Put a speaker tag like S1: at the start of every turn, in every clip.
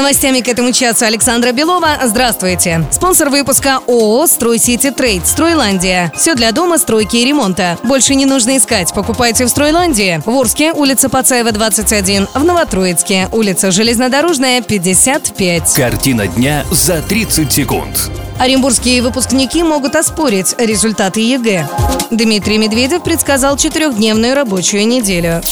S1: Новостями к этому часу Александра Белова. Здравствуйте. Спонсор выпуска ООО «Стройсити Трейд» «Стройландия». Все для дома, стройки и ремонта. Больше не нужно искать. Покупайте в «Стройландии». В Орске, улица Пацаева, 21. В Новотроицке, улица Железнодорожная, 55.
S2: Картина дня за 30 секунд.
S1: Оренбургские выпускники могут оспорить результаты ЕГЭ. Дмитрий Медведев предсказал четырехдневную рабочую неделю.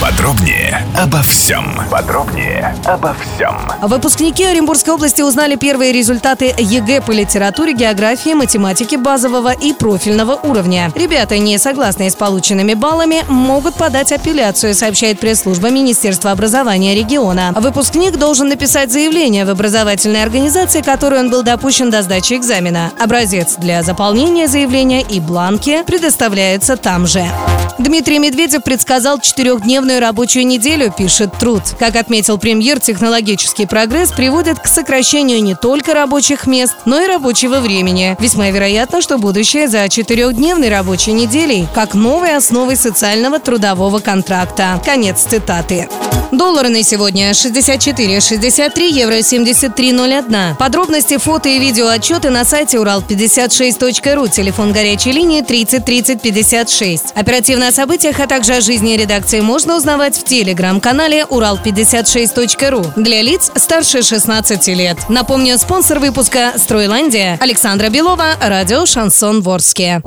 S3: Подробнее обо всем. Подробнее обо всем.
S1: Выпускники Оренбургской области узнали первые результаты ЕГЭ по литературе, географии, математике базового и профильного уровня. Ребята, не согласные с полученными баллами, могут подать апелляцию, сообщает пресс-служба Министерства образования региона. Выпускник должен написать заявление в образовательной организации, которой он был допущен до сдачи экзамена. Образец для заполнения заявления и бланки предоставляется там же. Дмитрий Медведев предсказал четырехдневную рабочую неделю, пишет Труд. Как отметил премьер, технологический прогресс приводит к сокращению не только рабочих мест, но и рабочего времени. Весьма вероятно, что будущее за четырехдневной рабочей неделей как новой основой социального трудового контракта. Конец цитаты. Доллары на сегодня 64,63, евро 73,01. Подробности, фото и видео отчеты на сайте урал56.ру. Телефон горячей линии 30 30 56. Оперативно о событиях, а также о жизни редакции можно узнавать в телеграм-канале урал56.ру для лиц старше 16 лет. Напомню, спонсор выпуска «Стройландия» Александра Белова, радио «Шансон Ворске».